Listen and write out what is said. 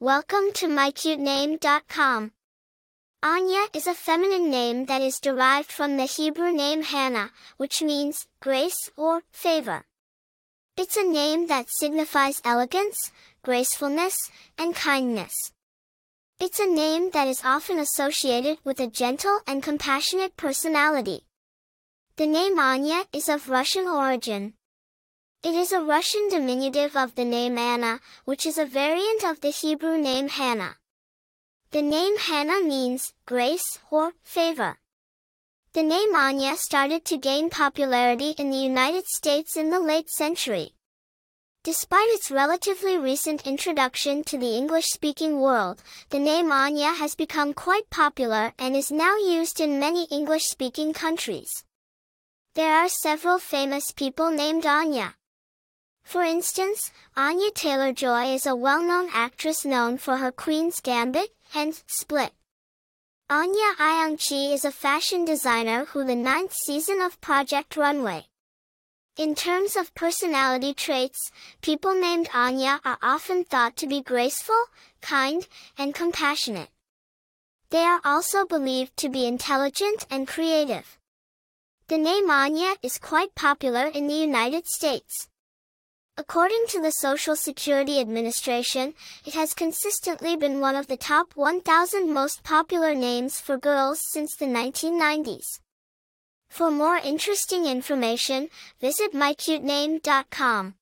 Welcome to mycutename.com. Anya is a feminine name that is derived from the Hebrew name Hannah, which means grace or favor. It's a name that signifies elegance, gracefulness, and kindness. It's a name that is often associated with a gentle and compassionate personality. The name Anya is of Russian origin. It is a Russian diminutive of the name Anna, which is a variant of the Hebrew name Hannah. The name Hannah means grace or favor. The name Anya started to gain popularity in the United States in the late century. Despite its relatively recent introduction to the English-speaking world, the name Anya has become quite popular and is now used in many English-speaking countries. There are several famous people named Anya. For instance, Anya Taylor-Joy is a well-known actress known for her Queen's Gambit and Split. Anya Ayoung-Chee is a fashion designer who the ninth season of Project Runway. In terms of personality traits, people named Anya are often thought to be graceful, kind, and compassionate. They are also believed to be intelligent and creative. The name Anya is quite popular in the United States. According to the Social Security Administration, it has consistently been one of the top 1,000 most popular names for girls since the 1990s. For more interesting information, visit mycutename.com.